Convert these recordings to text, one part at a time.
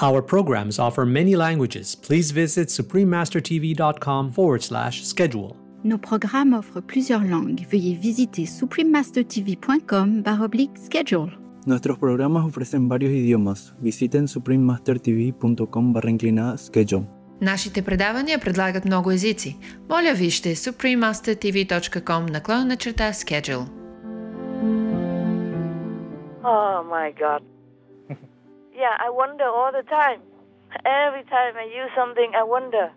Our programs offer many languages. Please visit suprememastertv.com forward slash schedule. Nos programmes offrent plusieurs langues. Veuillez visiter suprememastertv.com baroblique schedule. Nuestros programas ofrecen varios idiomas. Visiten suprememastertv.com barra inclinada schedule. Нашите предавания предлагат много езици. Моля вижте suprememastertv.com наклонена черта schedule. Oh my God. yeah, I wonder all the time. Every time I use something, I wonder.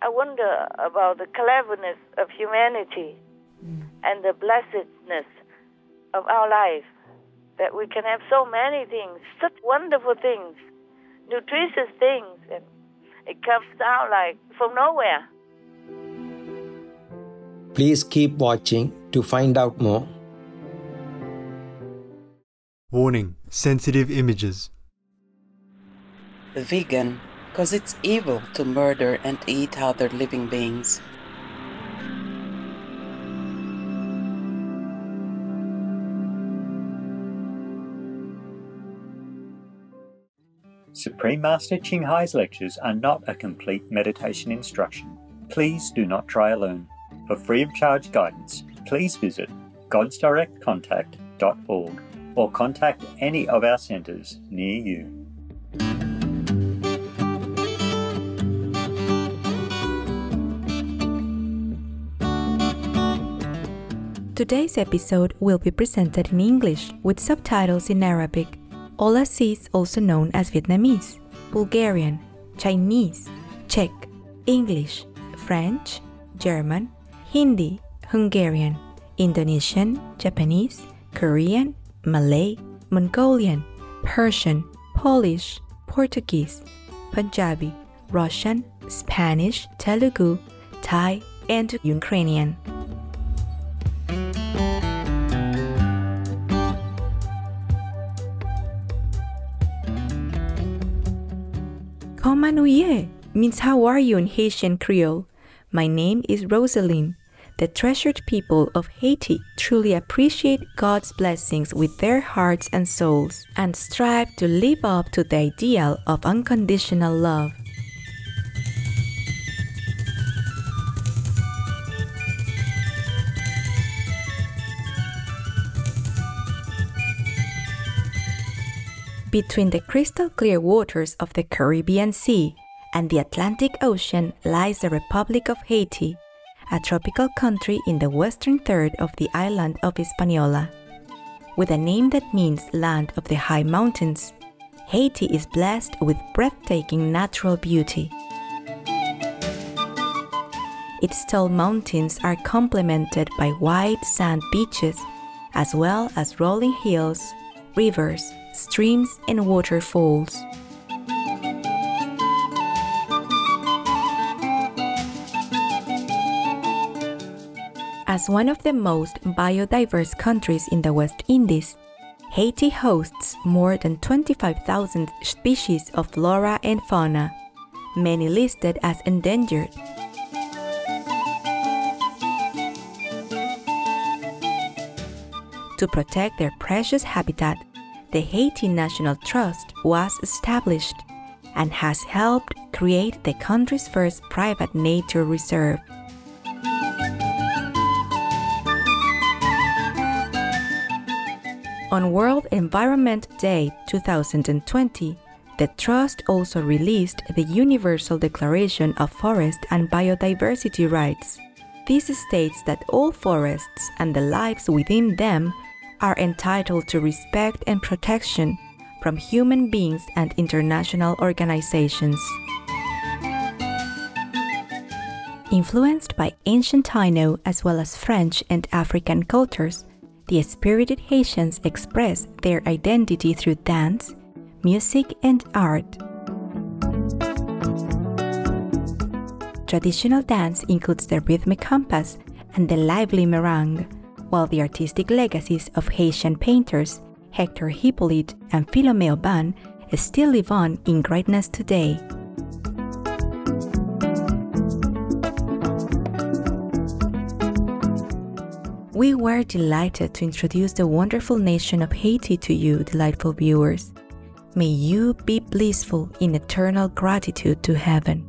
I wonder about the cleverness of humanity mm. and the blessedness of our life. That we can have so many things, such wonderful things, nutritious things, and it comes out like from nowhere. Please keep watching to find out more. Warning sensitive images. Vegan, because it's evil to murder and eat other living beings. Supreme Master Ching Hai's lectures are not a complete meditation instruction. Please do not try alone. For free of charge guidance, please visit godsdirectcontact.org or contact any of our centres near you. Today's episode will be presented in English with subtitles in Arabic. Ola is also known as Vietnamese, Bulgarian, Chinese, Czech, English, French, German, Hindi, Hungarian, Indonesian, Japanese, Korean, Malay, Mongolian, Persian, Polish, Portuguese, Punjabi, Russian, Spanish, Telugu, Thai, and Ukrainian. Komanuye means how are you in Haitian Creole. My name is Rosaline. The treasured people of Haiti truly appreciate God's blessings with their hearts and souls and strive to live up to the ideal of unconditional love. Between the crystal clear waters of the Caribbean Sea and the Atlantic Ocean lies the Republic of Haiti, a tropical country in the western third of the island of Hispaniola. With a name that means land of the high mountains, Haiti is blessed with breathtaking natural beauty. Its tall mountains are complemented by wide sand beaches, as well as rolling hills, rivers, streams, and waterfalls. As one of the most biodiverse countries in the West Indies, Haiti hosts more than 25,000 species of flora and fauna, many listed as endangered. To protect their precious habitat, the Haiti National Trust was established and has helped create the country's first private nature reserve. On World Environment Day 2020, the Trust also released the Universal Declaration of Forest and Biodiversity Rights. This states that all forests and the lives within them are entitled to respect and protection from human beings and international organizations. Influenced by ancient Taino as well as French and African cultures, the spirited Haitians express their identity through dance, music, and art. Traditional dance includes the rhythmic compas and the lively meringue, while the artistic legacies of Haitian painters Hector Hippolyte and Philomé Obin still live on in greatness today. We were delighted to introduce the wonderful nation of Haiti to you, delightful viewers. May you be blissful in eternal gratitude to heaven.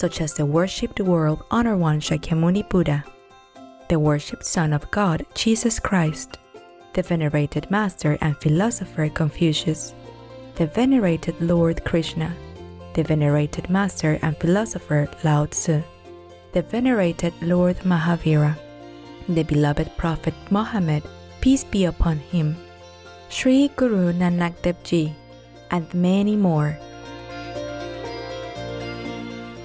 such as the worshipped world Honor One Shakyamuni Buddha, the worshipped Son of God Jesus Christ, the venerated Master and philosopher Confucius, the venerated Lord Krishna, the venerated Master and philosopher Lao Tzu, the venerated Lord Mahavira, the beloved Prophet Mohammed, peace be upon him, Sri Guru Nanak Dev Ji, and many more.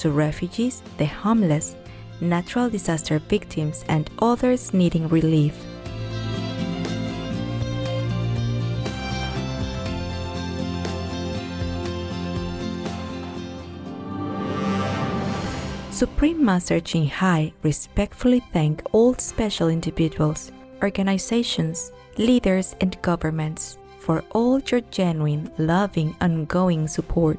to refugees, the homeless, natural disaster victims, and others needing relief. Supreme Master Ching Hai respectfully thank all special individuals, organizations, leaders, and governments for all your genuine, loving, ongoing support.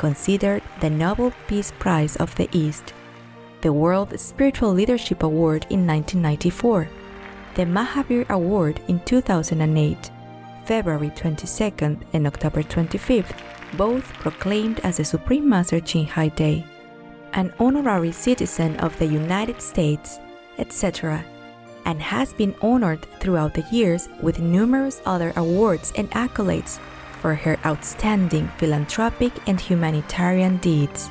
considered the Nobel Peace Prize of the East, the World Spiritual Leadership Award in 1994, the Mahavir Award in 2008, February 22nd and October 25th, both proclaimed as the Supreme Master Ching Hai Day, an honorary citizen of the United States, etc., and has been honored throughout the years with numerous other awards and accolades for her outstanding philanthropic and humanitarian deeds.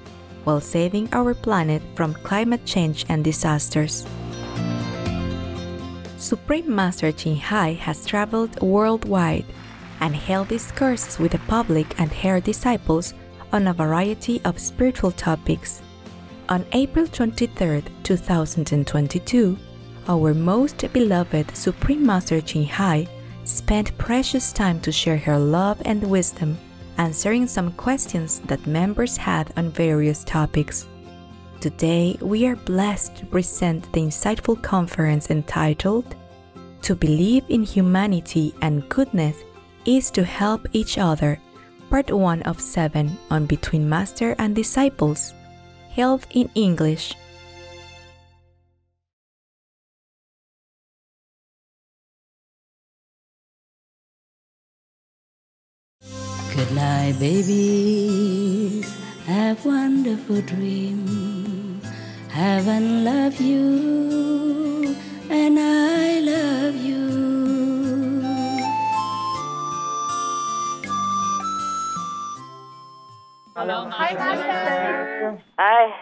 while saving our planet from climate change and disasters. Supreme Master Ching Hai has traveled worldwide and held discourses with the public and her disciples on a variety of spiritual topics. On April 23, 2022, our most beloved Supreme Master Ching Hai spent precious time to share her love and wisdom, answering some questions that members had on various topics. Today, we are blessed to present the insightful conference entitled To Believe in Humanity and Goodness is to Help Each Other part 1 of 7 on Between Master and Disciples, held in English. Good night, babies. Have wonderful dreams. Heaven love you, and I love you. Hello. Hi, Master. Hi.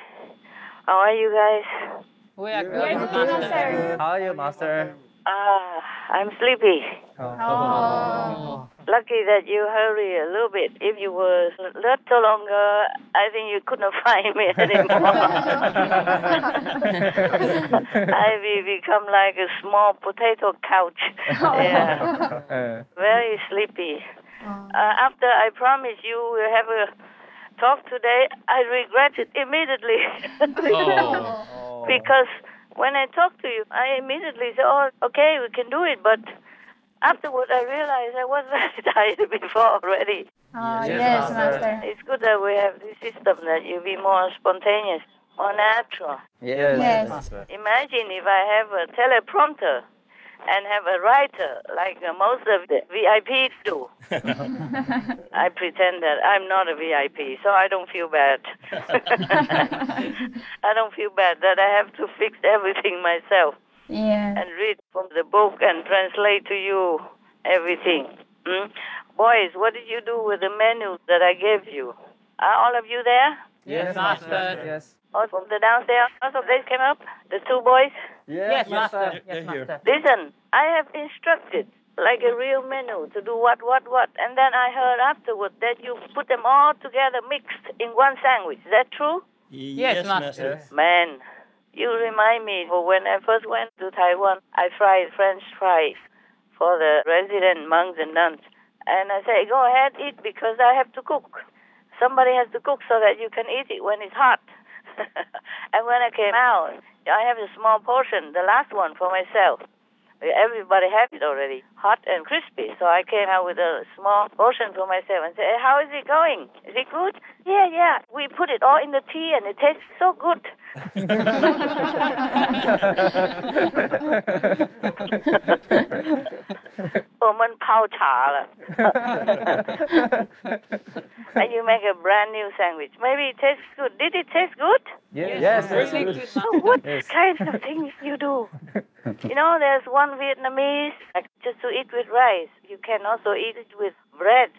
How are you guys? We are good, Master. How are you, Master? Ah, I'm sleepy. Oh. Lucky that you hurry a little bit. If you were a little longer, I think you couldn't find me anymore. I will become like a small potato couch. Yeah. Very sleepy. Uh, after I promise you we'll have a talk today, I regret it immediately. because when I talk to you, I immediately say, oh, okay, we can do it. But afterward, I realized I was very tired before already. Oh, yes, Master. It's good that we have this system that you be more spontaneous, more natural. Yes. Yes. Master. Imagine if I have a teleprompter and have a writer like uh, most of the VIPs do. I pretend that I'm not a VIP, so I don't feel bad. I don't feel bad that I have to fix everything myself Yes. and read from the book and translate to you everything. Mm? Boys, what did you do with the menu that I gave you? Are all of you there? Yes, Master. Yes. All from the downstairs? Also, they came up? The two boys? Yes, Master. Yes, Master. Listen, I have instructed like a real menu to do what, what, what. And then I heard afterward that you put them all together mixed in one sandwich. Is that true? Yes, Master. Man, you remind me of when I first went to Taiwan, I fried French fries for the resident monks and nuns. And I say, go ahead, eat because I have to cook. Somebody has to cook so that you can eat it when it's hot. and when I came out, I have a small portion, the last one for myself. Everybody had it already, hot and crispy. So I came out with a small portion for myself and said, hey, How is it going? Is it good? Yeah, yeah. We put it all in the tea and it tastes so good. Pow And you make a brand new sandwich. Maybe it tastes good. Did it taste good? Yes, yes, yes really good. So what yes. kind of things you do? You know, there's one Vietnamese, just to eat with rice. You can also eat it with bread,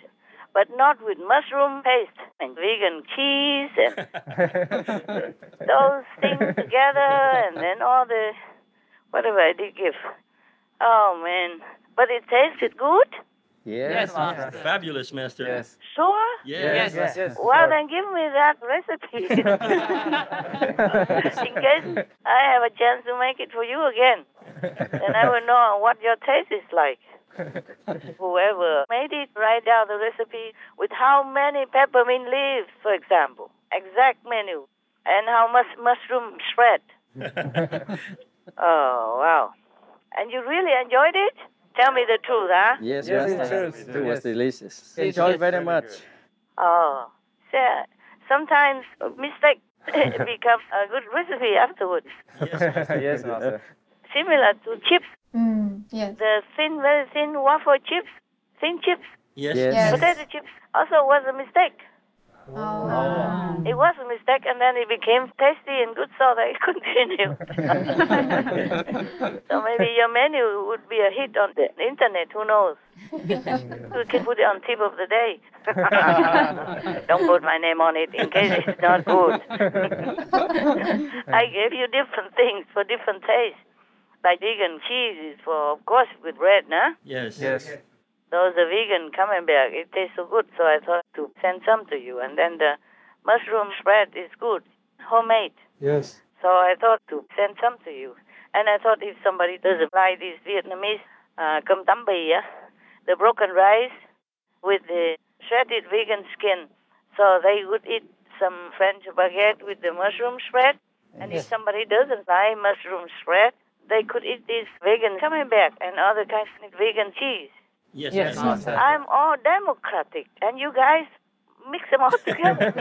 but not with mushroom paste and vegan cheese and those things together, and then all the whatever I did give. Oh man! But it tasted good. Yes, master. Fabulous, Master. Yes. Sure. Yes. Yes, yes, yes. Well, then give me that recipe in case I have a chance to make it for you again. Then I will know what your taste is like. Whoever made it, write down the recipe with how many peppermint leaves, for example, exact menu, and how much mushroom shred. Oh, wow. And you really enjoyed it? Tell me the truth, huh? Yes, Yes, Master. it is. It was delicious. Enjoy very much. Oh, so sometimes mistake becomes a good recipe afterwards. yes, master. Similar to chips, Mm, yes. the thin, very thin waffle chips, thin chips, Yes. Yes. potato chips also was a mistake. Oh. oh mm. It was a mistake, and then it became tasty and good, so they continue. so maybe your menu would be a hit on the internet. Who knows? we can put it on tip of the day. Don't put my name on it in case it's not good. I gave you different things for different tastes. Like vegan cheese is for, of course, with bread, nah? Yes. Yes. Those are vegan camembert. It tastes so good, so I thought to send some to you. And then the mushroom spread is good, homemade. Yes. So I thought to send some to you. And I thought if somebody doesn't like this Vietnamese uh, cơm tấm bì, uh, the broken rice with the shredded vegan skin, so they would eat some French baguette with the mushroom spread. And if somebody doesn't like mushroom spread, they could eat this vegan camembert and other kinds of vegan cheese. Yes, Yes, Master. master. I'm all democratic, and you guys mix them all together.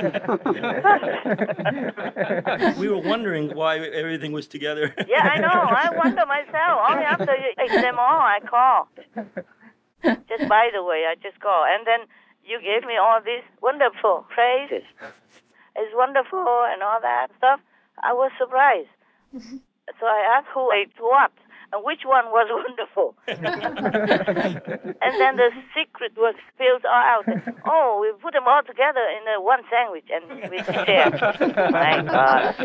we were wondering why everything was together. yeah, I know. I wonder myself. Only after you eat them all, I call. Just by the way, I just call, and then you gave me all these wonderful phrases. It's wonderful and all that stuff. I was surprised. Mm-hmm. So I asked who ate what and which one was wonderful. and then the secret was spilled all out. Oh, we put them all together in a one sandwich and we share. My God.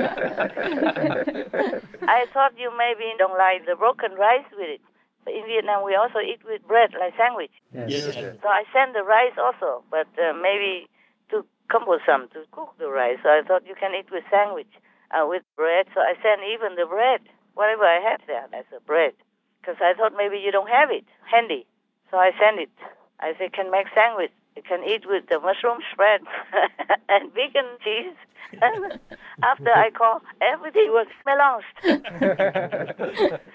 I thought you maybe don't like the broken rice with it. In Vietnam, we also eat with bread like sandwich. Yes. So I sent the rice also, but uh, maybe too cumbersome to cook the rice. So I thought you can eat with sandwich, uh, with bread. So I sent even the bread, whatever I had there, as a bread, because I thought maybe you don't have it handy. So I sent it. I said, can make sandwich. You can eat with the mushroom spread and vegan cheese. And after I call, everything was melanged.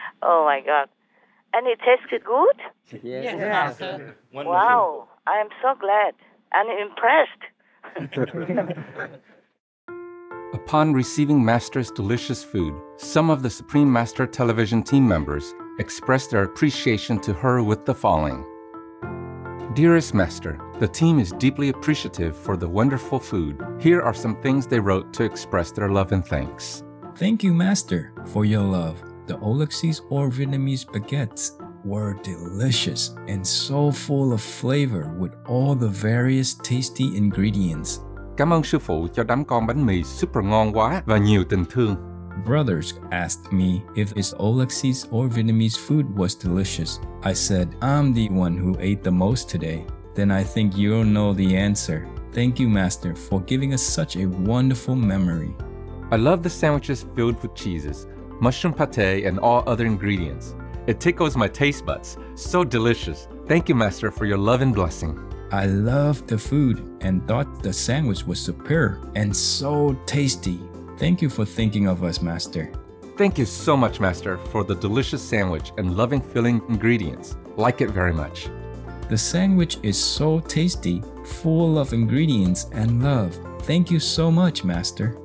oh my God. And it tasted good? Yes, Master. Wow, I am so glad and impressed. Upon receiving Master's delicious food, some of the Supreme Master television team members expressed their appreciation to her with the following Dearest Master, the team is deeply appreciative for the wonderful food. Here are some things they wrote to express their love and thanks. Thank you, Master, for your love. The Aulacese or Vietnamese baguettes were delicious and so full of flavor with all the various tasty ingredients. Cảm ơn sư phụ cho đám con bánh mì super ngon quá và nhiều tình thương. Brothers asked me if his Aulacese or Vietnamese food was delicious. I said, I'm the one who ate the most today. Then I think you'll know the answer. Thank you, Master, for giving us such a wonderful memory. I love the sandwiches filled with cheeses, mushroom pate, and all other ingredients. It tickles my taste buds. So delicious. Thank you, Master, for your love and blessing. I loved the food and thought the sandwich was superb and so tasty. Thank you for thinking of us, Master. Thank you so much, Master, for the delicious sandwich and loving filling ingredients. Like it very much. The sandwich is so tasty, full of ingredients and love. Thank you so much, Master.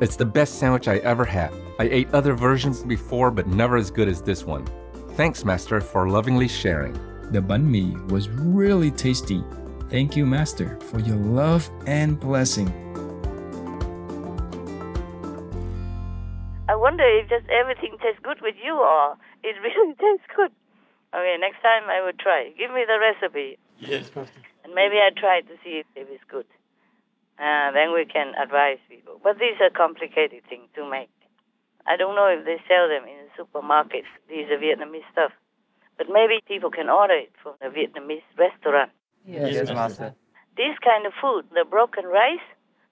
It's the best sandwich I ever had. I ate other versions before, but never as good as this one. Thanks, Master, for lovingly sharing. The banh mi was really tasty. Thank you, Master, for your love and blessing. I wonder if just everything tastes good with you or it really tastes good. Okay, next time I will try. Give me the recipe. Yes. Master. And maybe I try to see if it's good. Uh, then we can advise people. But these are complicated things to make. I don't know if they sell them in the supermarkets. These are Vietnamese stuff. But maybe people can order it from the Vietnamese restaurant. Yes, yes, Master. This kind of food, the broken rice,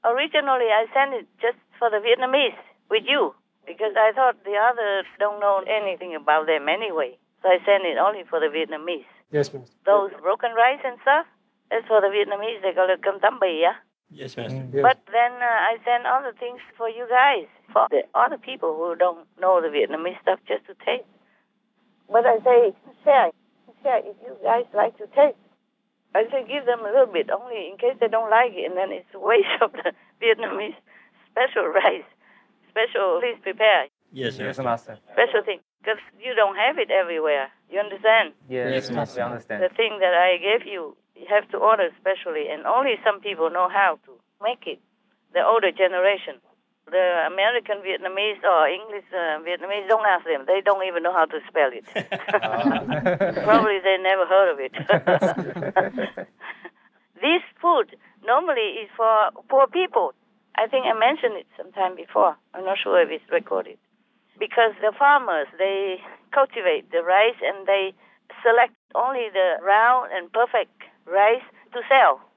originally I sent it just for the Vietnamese with you because I thought the others don't know anything about them anyway. So I sent it only for the Vietnamese. Yes, Master. Those broken rice and stuff, that's for the Vietnamese. They call it cơm tấm bì, yeah? Yes, Master. But then uh, I send other things for you guys, for the other people who don't know the Vietnamese stuff, just to taste. But I say, share, share if you guys like to taste. I say give them a little bit, only in case they don't like it, and then it's a waste of the Vietnamese special rice, special, please prepare, Yes, Yes, Master. Master. special thing, because you don't have it everywhere. You understand? Yes, Yes, Master. Master. We understand. The thing that I gave you, you have to order specially, and only some people know how to make it. The older generation. The American Vietnamese or English uh, Vietnamese, don't ask them. They don't even know how to spell it. Probably they never heard of it. this food normally is for poor people. I think I mentioned it sometime before. I'm not sure if it's recorded. Because the farmers, they cultivate the rice and they select only the round and perfect rice to sell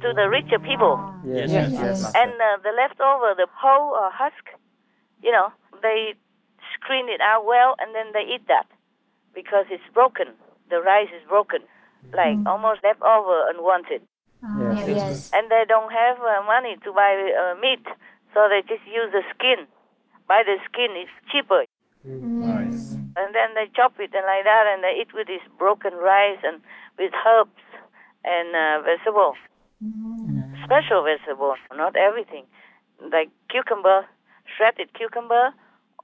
to the richer people. Yes, Yes, yes, yes. And uh, the leftover, the hoe or husk, you know, they screen it out well and then they eat that because it's broken. The rice is broken, like almost leftover unwanted. Yes. Yes. And they don't have uh, money to buy uh, meat, so they just use the skin. Buy the skin, it's cheaper. Nice. And then they chop it and like that, and they eat with this broken rice and with herbs and uh, vegetables. Special vegetable, not everything. Like cucumber, shredded cucumber,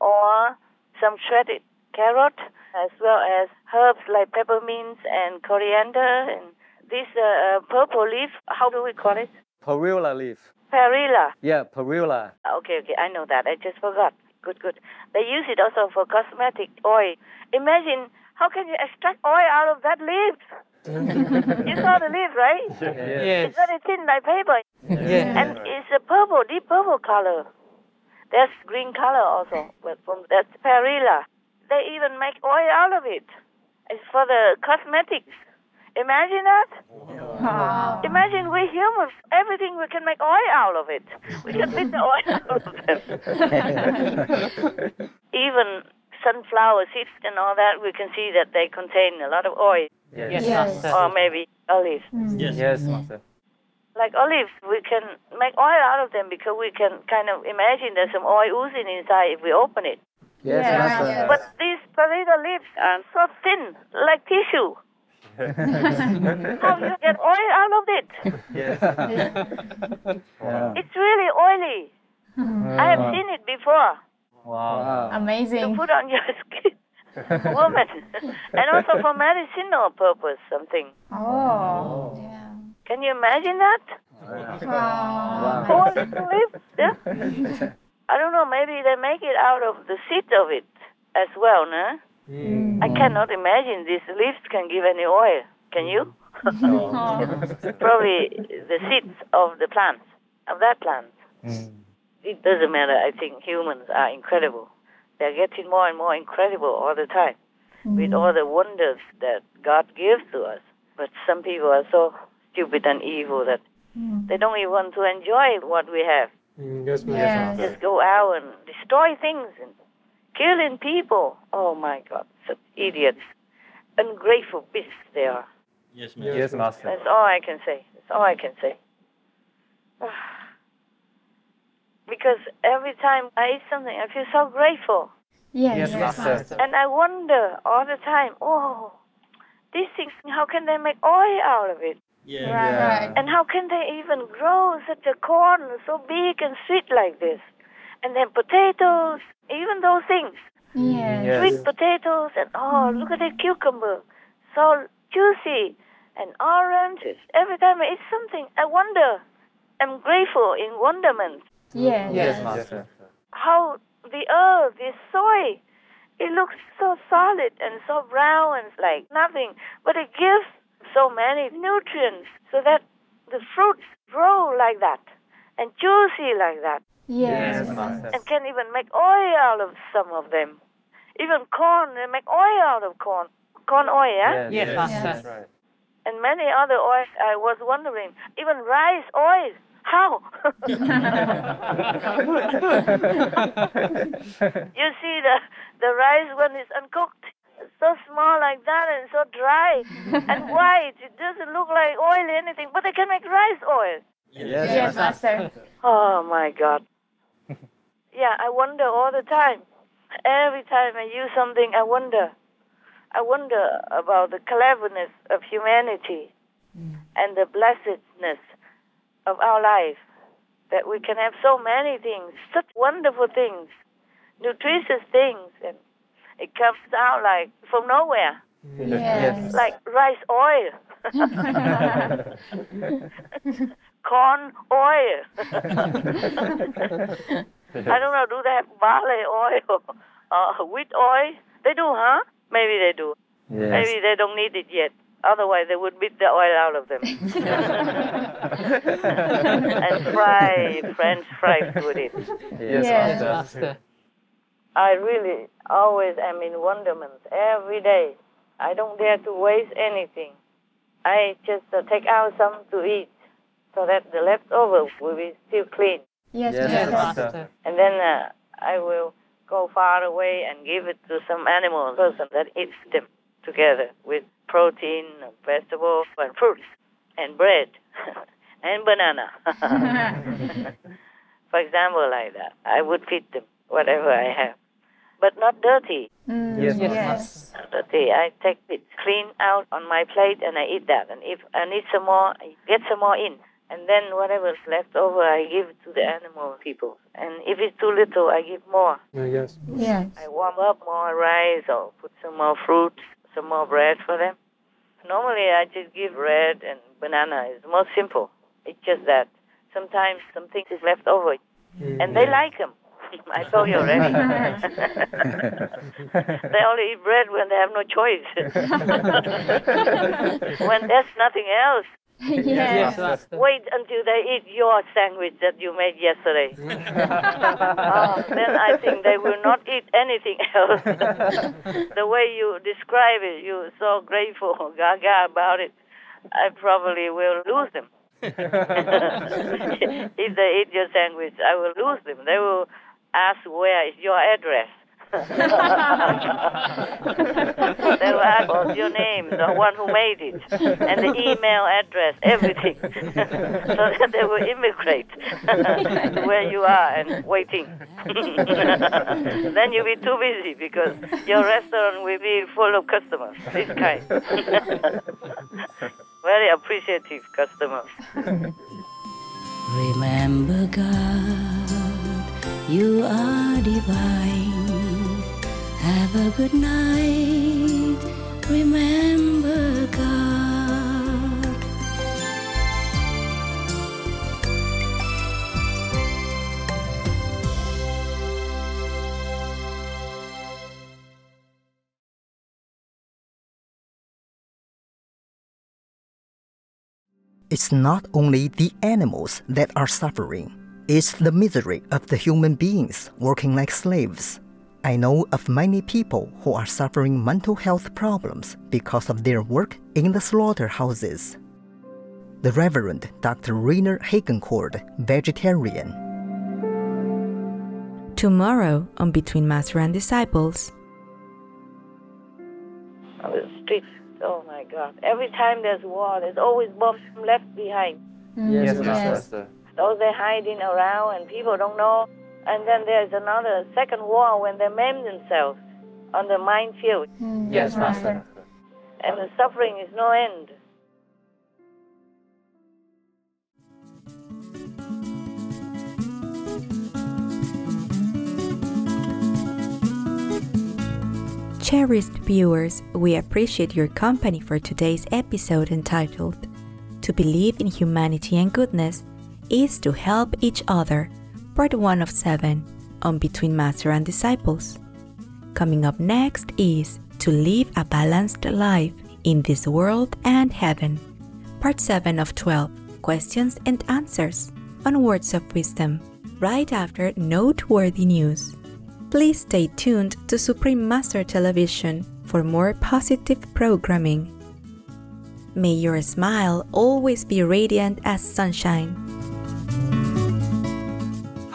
or some shredded carrot, as well as herbs like peppermint and coriander. And this uh, uh, purple leaf, how do we call it? Perilla leaf. Perilla. Yeah, perilla. Okay, okay, I know that. I just forgot. Good, good. They use it also for cosmetic oil. Imagine how can you extract oil out of that leaf? You saw the leaf, right? Yes. It's very thin like paper. Yes. And it's a purple, deep purple color. There's green color also, but from that's perilla. They even make oil out of it. It's for the cosmetics. Imagine that. Wow. Imagine we humans, everything we can make oil out of it. We can make the oil out of them. Even sunflower seeds and all that, we can see that they contain a lot of oil, Yes. Yes. or maybe olives. Mm. Yes. Yes, Master. Like olives, we can make oil out of them because we can kind of imagine there's some oil oozing inside if we open it. Yes, Yeah, Master. yes. But these perilla leaves are so thin, like tissue. How you get oil out of it? Yes. Wow. It's really oily. I have seen it before. Wow. Amazing. To Amazing. put on your skin, woman, and also for medicinal purpose, something. Oh. oh. Yeah. Can you imagine that? Wow. Who wants to live? Yeah. I don't know. Maybe they make it out of the seed of it as well, no? Hmm. I cannot imagine these leaves can give any oil. Can you? No. Oh. Probably the seeds of the plants, of that plant. Hmm. It doesn't matter. I think humans are incredible. They're getting more and more incredible all the time with mm. all the wonders that God gives to us. But some people are so stupid and evil that mm. they don't even want to enjoy what we have. Yes, Yes. Just go out and destroy things and killing people. Oh my God, such idiots. Ungrateful beasts they are. Yes, Master. Yes, Master. That's all I can say. That's all I can say. Ah. Because every time I eat something, I feel so grateful. Yes, Yes, yes, Master. Master. And I wonder all the time, oh, these things, how can they make oil out of it? Yeah. Right, right. And how can they even grow such a corn so big and sweet like this? And then potatoes, even those things. Yes. Yes. Sweet potatoes and oh, mm-hmm. look at the cucumber, so juicy, and oranges. Every time I eat something, I wonder. I'm grateful in wonderment Yes. Yes, Master. how the earth, the soil, it looks so solid and so brown and like nothing, but it gives so many nutrients so that the fruits grow like that and juicy like that Yes. Yes, Master. and can even make oil out of some of them. Even corn, they make oil out of corn. Corn oil, yeah? Yes, Yes. Master. Yes. That's right. And many other oils, I was wondering, even rice oil, how? You see the the rice when it's uncooked, so small like that and so dry and white. It doesn't look like oil or anything, but they can make rice oil. Yes, Yes, Master. Oh my God. Yeah, I wonder all the time. Every time I use something, I wonder. I wonder about the cleverness of humanity mm. and the blessedness of our life. That we can have so many things, such wonderful things, nutritious things, and it comes out like from nowhere, Yes. like rice oil, corn oil. I don't know, do they have barley oil or wheat oil? They do, huh? Maybe they do. Yes. Maybe they don't need it yet. Otherwise, they would beat the oil out of them and fry French fries with it. Yes, Yes. Master. I really always am in wonderment every day. I don't dare to waste anything. I just uh, take out some to eat so that the leftover will be still clean. Yes, Yes, Master. Master. And then uh, I will go far away and give it to some animal person that eats them together with protein, vegetables, and fruits, and bread, and banana. For example, like that. I would feed them whatever I have. But not dirty. Mm, Yes, yes. Not dirty. I take it clean out on my plate and I eat that. And if I need some more, I get some more in. And then whatever's left over, I give to the animal people. And if it's too little, I give more. Yes. Yes. I warm up more rice or put some more fruits, some more bread for them. Normally, I just give bread and banana. It's more simple. It's just that sometimes something is left over, mm-hmm. and they like them. I told you already. they only eat bread when they have no choice. when there's nothing else, Yes. wait until they eat your sandwich that you made yesterday. oh, then I think they will not eat anything else. the way you describe it, you're so grateful, gaga about it. I probably will lose them. if they eat your sandwich, I will lose them. They will ask where is your address. They will ask your name, the one who made it, and the email address, everything, so that they will immigrate to where you are and waiting. then you'll be too busy because your restaurant will be full of customers. This kind, very appreciative customers. Remember, God, you are divine. Have a good night. Remember, God. It's not only the animals that are suffering, it's the misery of the human beings working like slaves. I know of many people who are suffering mental health problems because of their work in the slaughterhouses. The Reverend Dr. Rainer Hagencord, vegetarian. Tomorrow on Between Master and Disciples. on the streets. Oh my God! Every time there's war, there's always bombs left behind. Mm. Yes, Master. Those they're hiding around, and people don't know and then there's another second war when they maim themselves on the minefield, mm, Yes, Master. and the suffering is no end. Cherished viewers, we appreciate your company for today's episode entitled To Believe in Humanity and Goodness is to Help Each Other, Part 1 of 7 on Between Master and Disciples. Coming up next is To Live a Balanced Life in This World and Heaven, Part 7 of 12 Questions and Answers on Words of Wisdom, right after noteworthy news. Please stay tuned to Supreme Master Television for more positive programming. May your smile always be radiant as sunshine.